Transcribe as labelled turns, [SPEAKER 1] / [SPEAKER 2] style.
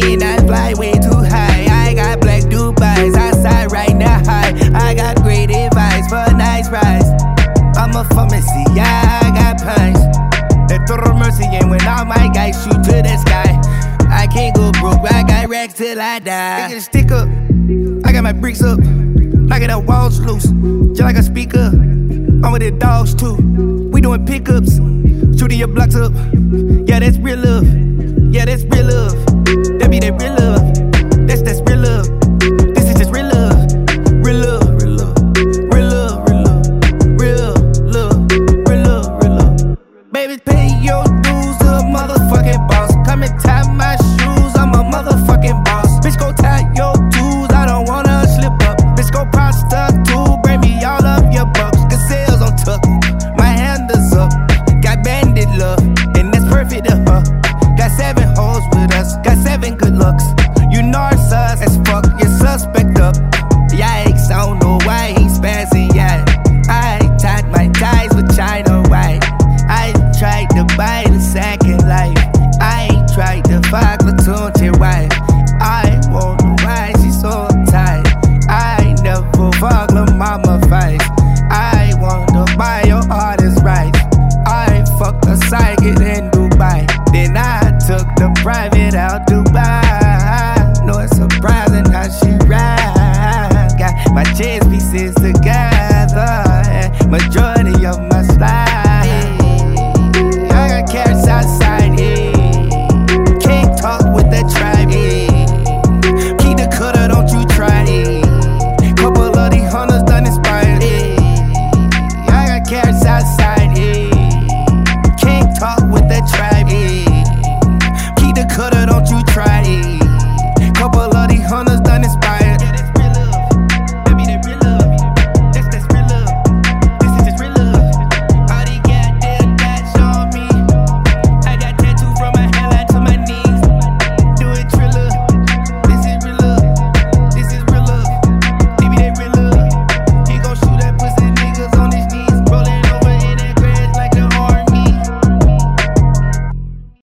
[SPEAKER 1] fly way too high. I got black Dubais outside right now. High. I got great advice for a nice price. I'm a pharmacy, yeah, I got pines. That total mercy, and when all my guys shoot to the sky, I can't go broke. I got racks till I die. I get a stick up, I got my bricks up, knocking the walls loose, just like a speaker. I'm with the dogs too. We doing pickups, shooting your blocks up. Yeah, that's real love. private out Dubai. No, it's surprising how she ride. Got my chest pieces together majority.